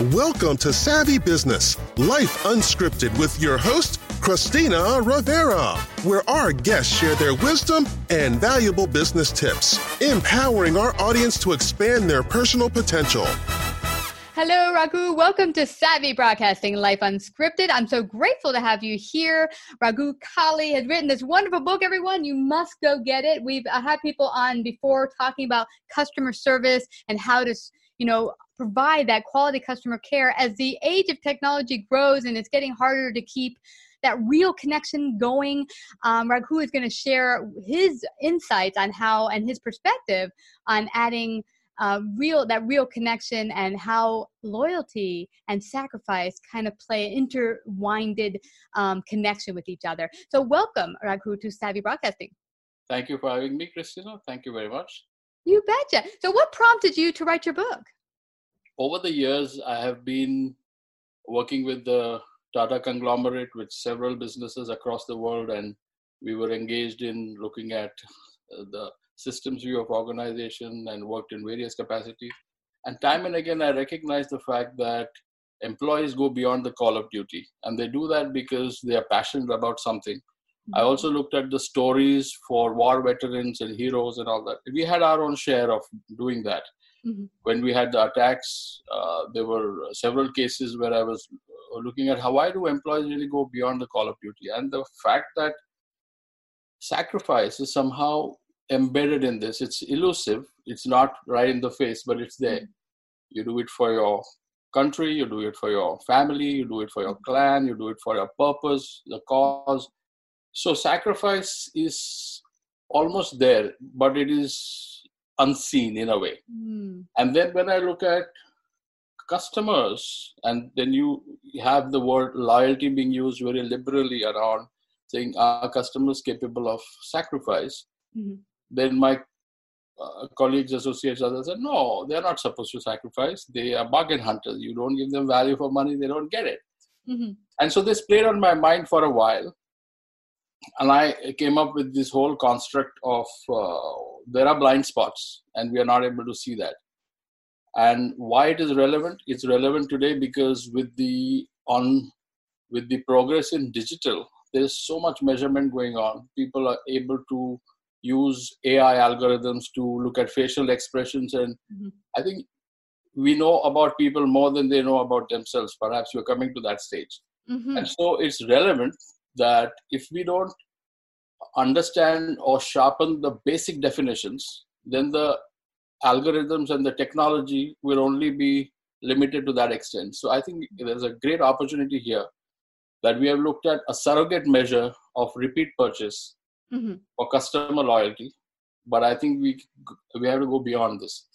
Welcome to Savvy Business, Life Unscripted with your host, Christina Rivera, where our guests share their wisdom and valuable business tips, empowering our audience to expand their personal potential. Hello, Raghu. Welcome to Savvy Broadcasting Life Unscripted. I'm so grateful to have you here. Raghu Kalé has written this wonderful book, everyone. You must go get it. We've uh, had people on before talking about customer service and how to, you know, provide that quality customer care as the age of technology grows and it's getting harder to keep that real connection going. Um, Raghu is going to share his insights on how and his perspective on adding uh, real that real connection and how loyalty and sacrifice kind of play intertwined um, connection with each other. So, welcome, Raghu, to Savvy Broadcasting. Thank you for having me, Christina. Thank you very much. You betcha. So, what prompted you to write your book? over the years, I have been working with the Tata conglomerate with several businesses across the world, and we were engaged in looking at uh, the systems view of organization and worked in various capacities. And time and again, I recognize the fact that employees go beyond the call of duty, and they do that because they are passionate about something. I also looked at the stories for war veterans and heroes and all that. We had our own share of doing that. Mm-hmm. When we had the attacks, uh, there were several cases where I was uh, looking at how why do employees really go beyond the call of duty, and the fact that sacrifice is somehow embedded in this. It's elusive. It's not right in the face, but it's there. Mm-hmm. You do it for your country. You do it for your family. You do it for your mm-hmm. clan. You do it for your purpose, the cause. So sacrifice is almost there, but it is unseen in a way. Mm. And then when I look at customers, and then you have the word loyalty being used very liberally around saying, are customers capable of sacrifice? Mm-hmm. Then my uh, colleagues, associates, others said, no, they're not supposed to sacrifice. They are bargain hunters. You don't give them value for money, they don't get it. Mm-hmm. And so this played on my mind for a while. And I came up with this whole construct of uh, there are blind spots and we are not able to see that. And why it is relevant? It's relevant today because with the on with the progress in digital there's so much measurement going on. People are able to use ai algorithms to look at facial expressions and mm-hmm. i think we know about people more than they know about themselves. Perhaps we're coming to that stage. Mm-hmm. and so it's relevant that if we don't understand or sharpen the basic definitions, then the algorithms and the technology will only be limited to that extent. So I think there's a great opportunity here that we have looked at a surrogate measure of repeat purchase mm-hmm. for customer loyalty. But I think we we have to go beyond this,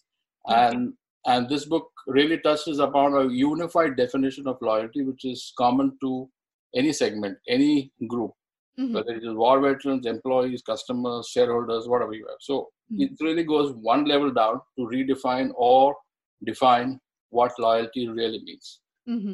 mm-hmm. and and this book really touches upon a unified definition of loyalty, which is common to any segment, any group mm-hmm. whether it is war veterans, employees, customers, shareholders, whatever you have. So mm-hmm. it really goes one level down to redefine or define what loyalty really means. Mm-hmm.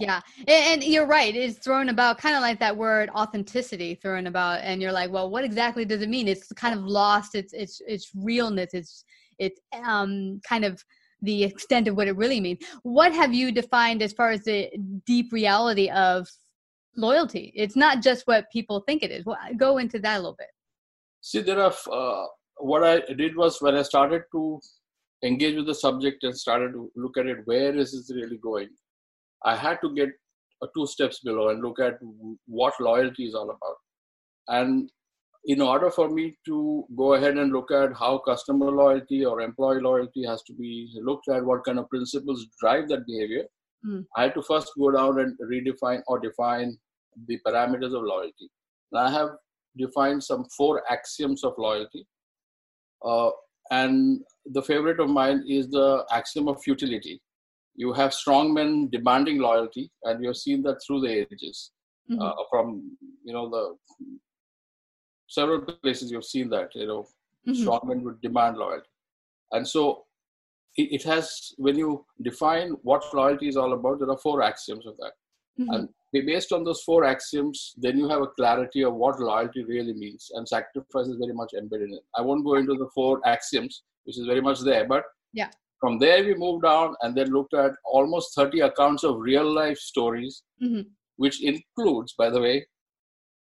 Yeah. yeah. And, you're right. It's thrown about kind of like that word authenticity thrown about, and you're like, well, what exactly does it mean? It's kind of lost its its its realness. It's it's um kind of the extent of what it really means. What have you defined as far as the deep reality of loyalty. It's not just what people think it is. Well, go into that a little bit. See, there are uh, what I did was when I started to engage with the subject and started to look at it, where is this really going? I had to get uh, two steps below and look at what loyalty is all about. And in order for me to go ahead and look at how customer loyalty or employee loyalty has to be looked at, what kind of principles drive that behavior, Mm. I had to first go down and redefine or define the parameters of loyalty. And I have defined some four axioms of loyalty. Uh, and the favorite of mine is the axiom of futility. You have strong men demanding loyalty, and we have seen that through the ages. Mm-hmm. Uh, from you know the several places you've seen that you know mm-hmm. strong men would demand loyalty, and so it, has when you define what loyalty is all about there are four axioms of that mm-hmm. and based on those four axioms then you have a clarity of what loyalty really means and sacrifice is very much embedded in it i won't go into the four axioms which is very much there but yeah from there we moved on and then looked at almost 30 accounts of real life stories mm-hmm. which includes by the way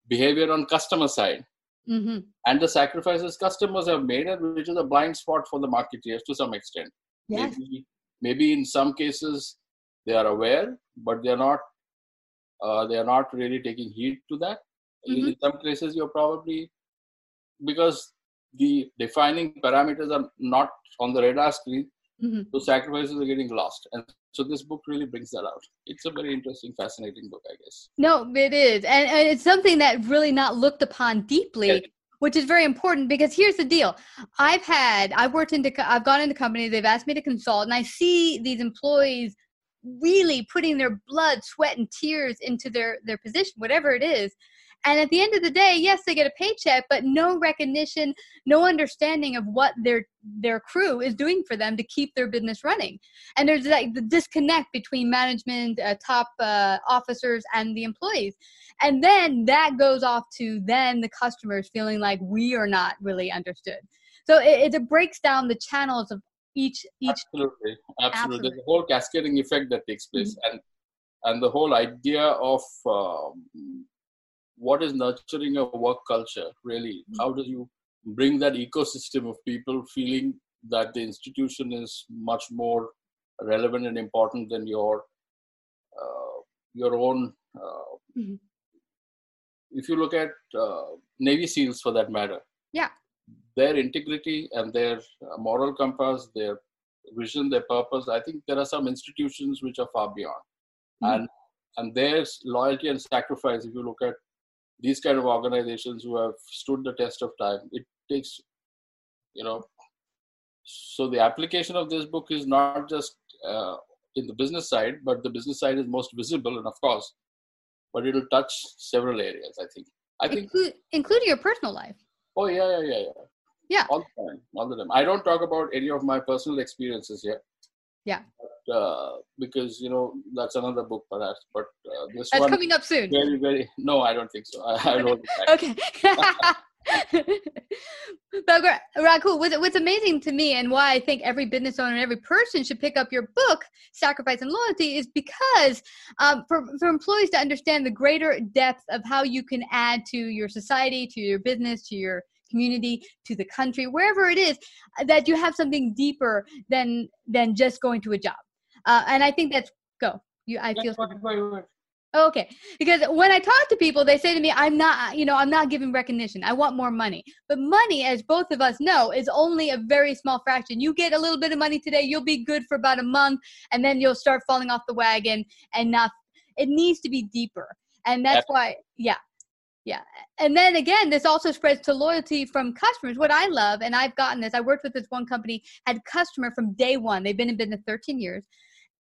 behavior on customer side Mm-hmm. and the sacrifices customers have made and which is a blind spot for the marketeers to some extent Yes. maybe maybe in some cases they are aware but they are not uh, they are not really taking heed to that In- Mhm. in some cases you're probably because the defining parameters are not on the radar screen Mm-hmm. those sacrifices are getting lost and so this book really brings that out it's a very interesting fascinating book i guess No, it is. And, and it's something that really not looked upon deeply, Yes. Which is very important because here's the deal. I've had, I've worked into, I've gone into companies, they've asked me to consult, and I see these employees really putting their blood, sweat, and tears into their, their position, whatever it is. And at the end of the day, yes, they get a paycheck, but no recognition, no understanding of what their their crew is doing for them to keep their business running. And there's like the disconnect between management, uh, top uh, officers, and the employees. And then that goes off to then the customers feeling like we are not really understood. So it, it breaks down the channels of each each. absolutely absolutely Absolutely. there's a whole cascading effect that takes place and and the whole idea of um, what is nurturing a work culture really Mhm. how do you bring that ecosystem of people feeling that the institution is much more relevant and important than your uh, your own uh, Mhm. if you look at uh, navy seals for that matter Yeah. their integrity and their uh, moral compass their vision their purpose i think there are some institutions which are far beyond Mhm. and and their loyalty and sacrifice if you look at these kind of organizations who have stood the test of time it takes you know so the application of this book is not just uh, in the business side but the business side is most visible and of course but it'll touch several areas i think i think Include, including your personal life. oh yeah yeah yeah yeah Yeah. all the time all the time i don't talk about any of my personal experiences here Yeah. Uh, because you know that's another book perhaps but uh, this That's one coming up soon. very very no i don't think so i, I don't okay. but Raghu, what's, what's amazing to me and why I think every business owner and every person should pick up your book, Sacrifice and Loyalty, is because um, for, for employees to understand the greater depth of how you can add to your society, to your business, to your community, to the country, wherever it is, that you have something deeper than than just going to a job. Uh, and I think that's go. You, I feel. Okay, because when I talk to people, they say to me, "I'm not, you know, I'm not giving recognition. I want more money." But money, as both of us know, is only a very small fraction. You get a little bit of money today, you'll be good for about a month, and then you'll start falling off the wagon. And not, it needs to be deeper, and that's why, yeah, yeah. And then again, this also spreads to loyalty from customers. What I love, and I've gotten this. I worked with this one company, had customer from day one. They've been in business 13 years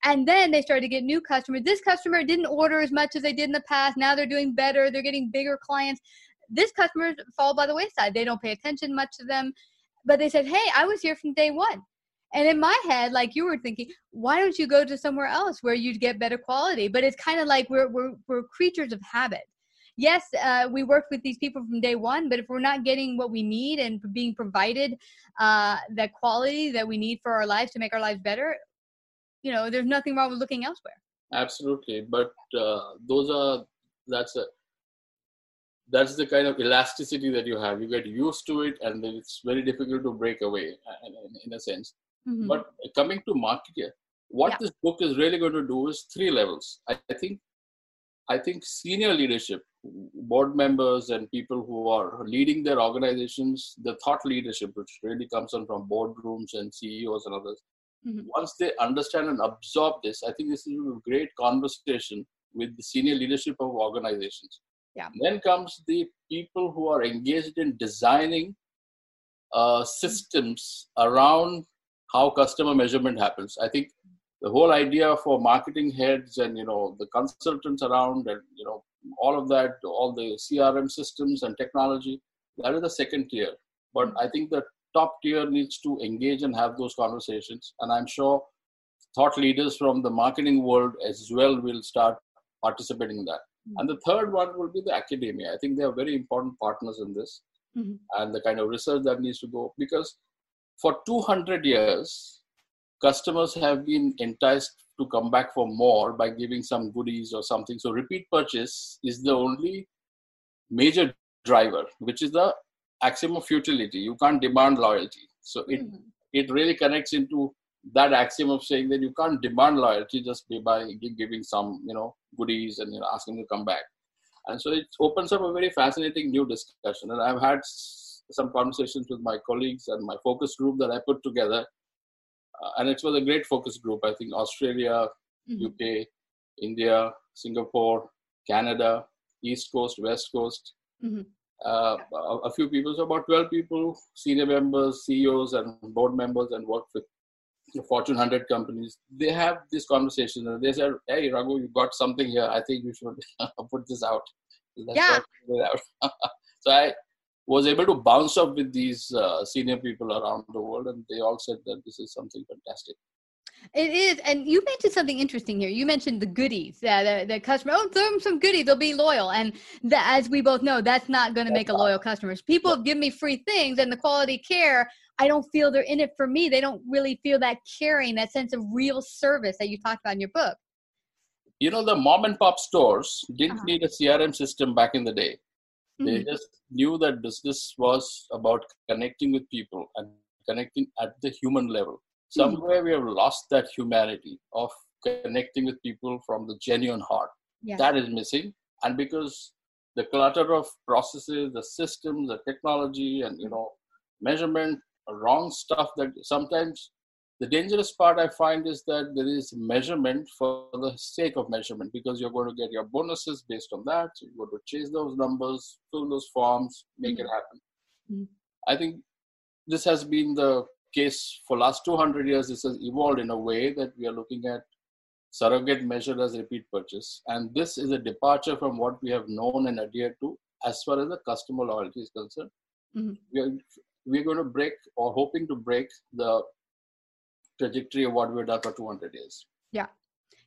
and then they started to get new customers. This customer didn't order as much as they did in the past. Now they're doing better. They're getting bigger clients. This customer fall by the wayside. They don't pay attention much to them. But they said, "Hey, I was here from day one." And in my head, like you were thinking, why don't you go to somewhere else where you'd get better quality? But it's kind of like we're we're we're creatures of habit. Yes, uh, we worked with these people from day one, but if we're not getting what we need and being provided uh, that quality that we need for our lives to make our lives better, you know there's nothing wrong with looking elsewhere absolutely but uh, those are that's a that's the kind of elasticity that you have you get used to it and then it's very difficult to break away uh, in, a sense Mhm. but coming to marketer what Yeah. this book is really going to do is three levels I, I think i think senior leadership board members and people who are leading their organizations the thought leadership which really comes on from boardrooms and ceos and others Mhm. once they understand and absorb this i think this is a great conversation with the senior leadership of organizations Yeah. then comes the people who are engaged in designing uh, systems around how customer measurement happens. I think the whole idea for marketing heads and you know the consultants around and you know all of that, all the CRM systems and technology, that is the second tier. But I think the top tier needs to engage and have those conversations. And I'm sure thought leaders from the marketing world as well will start participating in that. And the third one will be the academia. I think they are very important partners in this Mhm. and the kind of research that needs to go because for 200 years customers have been enticed to come back for more by giving some goodies or something. So repeat purchase is the only major driver, which is the axiom of futility. You can't demand loyalty. So it mm-hmm. it really connects into that axiom of saying that you can't demand loyalty just by giving some you know goodies and you know asking to come back. And so it opens up a very fascinating new discussion. And I've had some conversations with my colleagues and my focus group that I put together. Uh, and it was a great focus group. I think Australia, mm-hmm. UK, India, Singapore, Canada, East Coast, West Coast. Mm-hmm. Uh, a, few people, so about 12 people, senior members, CEOs, and board members, and work with Fortune 100 companies. They have this conversation and they said, Hey, Raghu, you got something here. I think you should put this out. yeah. so I was able to bounce up with these uh, senior people around the world, and they all said that this is something fantastic. It is, and you mentioned something interesting here. You mentioned the goodies. Yeah, the, the customer. Oh, throw them some goodies; they'll be loyal. And the, as we both know, that's not going to make a loyal customer. People give me free things, and the quality care. I don't feel they're in it for me. They don't really feel that caring, that sense of real service that you talked about in your book. You know, the mom and pop stores didn't uh-huh. need a CRM system back in the day. Mm-hmm. They just knew that business was about connecting with people and connecting at the human level. Somewhere we have lost that humanity of connecting with people from the genuine heart yeah. that is missing and because the clutter of processes the systems the technology and you know measurement wrong stuff that sometimes the dangerous part i find is that there is measurement for the sake of measurement because you're going to get your bonuses based on that so you're going to chase those numbers fill those forms make mm-hmm. it happen mm-hmm. i think this has been the case for last 200 years this has evolved in a way that we are looking at surrogate measured as repeat purchase. And this is a departure from what we have known and adhered to as far as the customer loyalty is concerned. Mm-hmm. we are we're going to break or hoping to break the trajectory of what we've done for 200 years. Yeah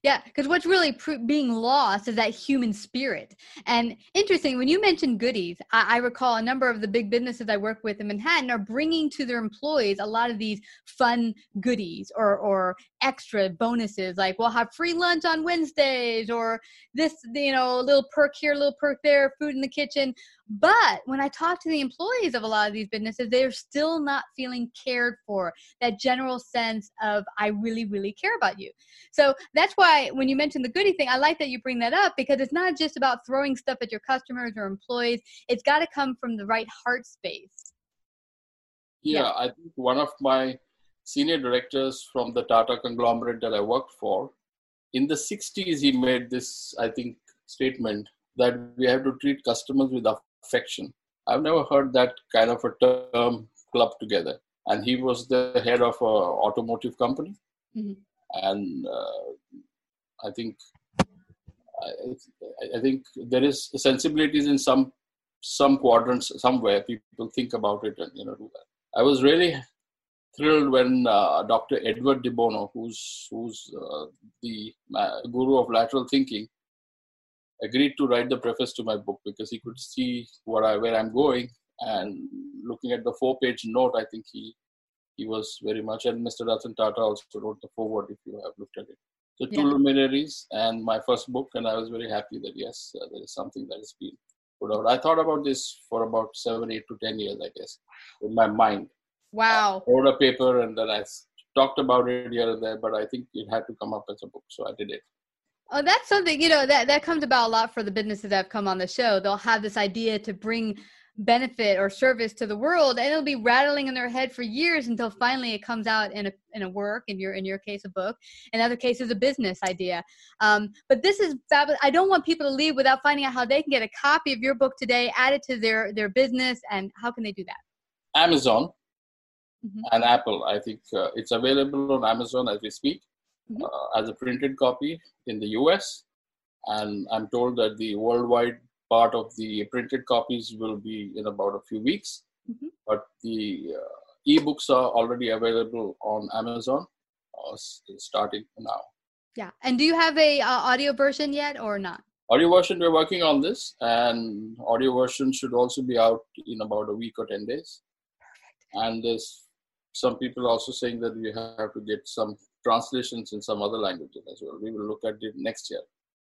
yeah, because what's really pr- being lost is that human spirit. And interesting, when you mentioned goodies, I-, I recall a number of the big businesses I work with in Manhattan are bringing to their employees a lot of these fun goodies or, or extra bonuses, like we'll have free lunch on Wednesdays or this, you know, a little perk here, a little perk there, food in the kitchen. But when I talk to the employees of a lot of these businesses, they're still not feeling cared for that general sense of, I really, really care about you. So that's why when you mentioned the goodie thing, I like that you bring that up because it's not just about throwing stuff at your customers or employees, it's got to come from the right heart space. Yeah, yeah, I think one of my senior directors from the Tata conglomerate that I worked for, in the 60s, he made this, I think, statement that we have to treat customers with affection. I've never heard that kind of a term club together. And he was the head of an automotive company. Mm-hmm. And uh, I think I, I, think there is sensibilities in some some quadrants somewhere. People think about it and you know do that. I was really thrilled when uh, Dr. Edward de Bono, who's who's uh, the uh, guru of lateral thinking, agreed to write the preface to my book because he could see what I, where I'm going. And looking at the four-page note, I think he he was very much. And Mr. Ratan Tata also wrote the foreword, if you have looked at it. So two yeah. luminaries and my first book, and I was very happy that yes, uh, there is something that has been put out. I thought about this for about seven, eight to ten years, I guess, in my mind. Wow. I wrote a paper and then I talked about it here and there, but I think it had to come up as a book, so I did it. Oh, that's something you know that that comes about a lot for the businesses that have come on the show. They'll have this idea to bring benefit or service to the world, and it'll be rattling in their head for years until finally it comes out in a in a work. In your in your case, a book. In other cases, a business idea. Um, but this is fabulous. I don't want people to leave without finding out how they can get a copy of your book today, add it to their their business, and how can they do that? Amazon mm-hmm. and Apple. I think uh, it's available on Amazon as we speak mm-hmm. uh, as a printed copy in the US. And I'm told that the worldwide part of the printed copies will be in about a few weeks. Mm-hmm. But the uh, ebooks are already available on Amazon uh, starting now. Yeah. And do you have a uh, audio version yet or not? Audio version, we're working on this, and audio version should also be out in about a week or 10 days. Perfect. And there's some people also saying that we have to get some translations in some other languages as well. We will look at it next year.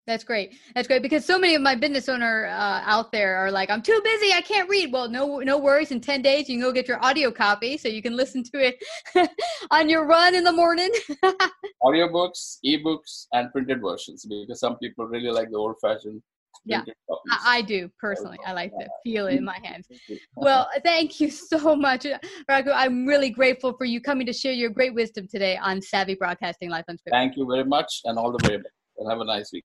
That's great. That's great because so many of my business owner uh, out there are like, "I'm too busy. I can't read." Well, no, no worries. In ten days, you can go get your audio copy so you can listen to it on your run in the morning. Audiobooks, ebooks, and printed versions because some people really like the old-fashioned. Yeah, I, I, do personally. I like to feel it in my hands. Well, thank you so much, Raghu. I'm really grateful for you coming to share your great wisdom today on Savvy Broadcasting Life Unscripted. Thank you very much, and all the very best. And have a nice week.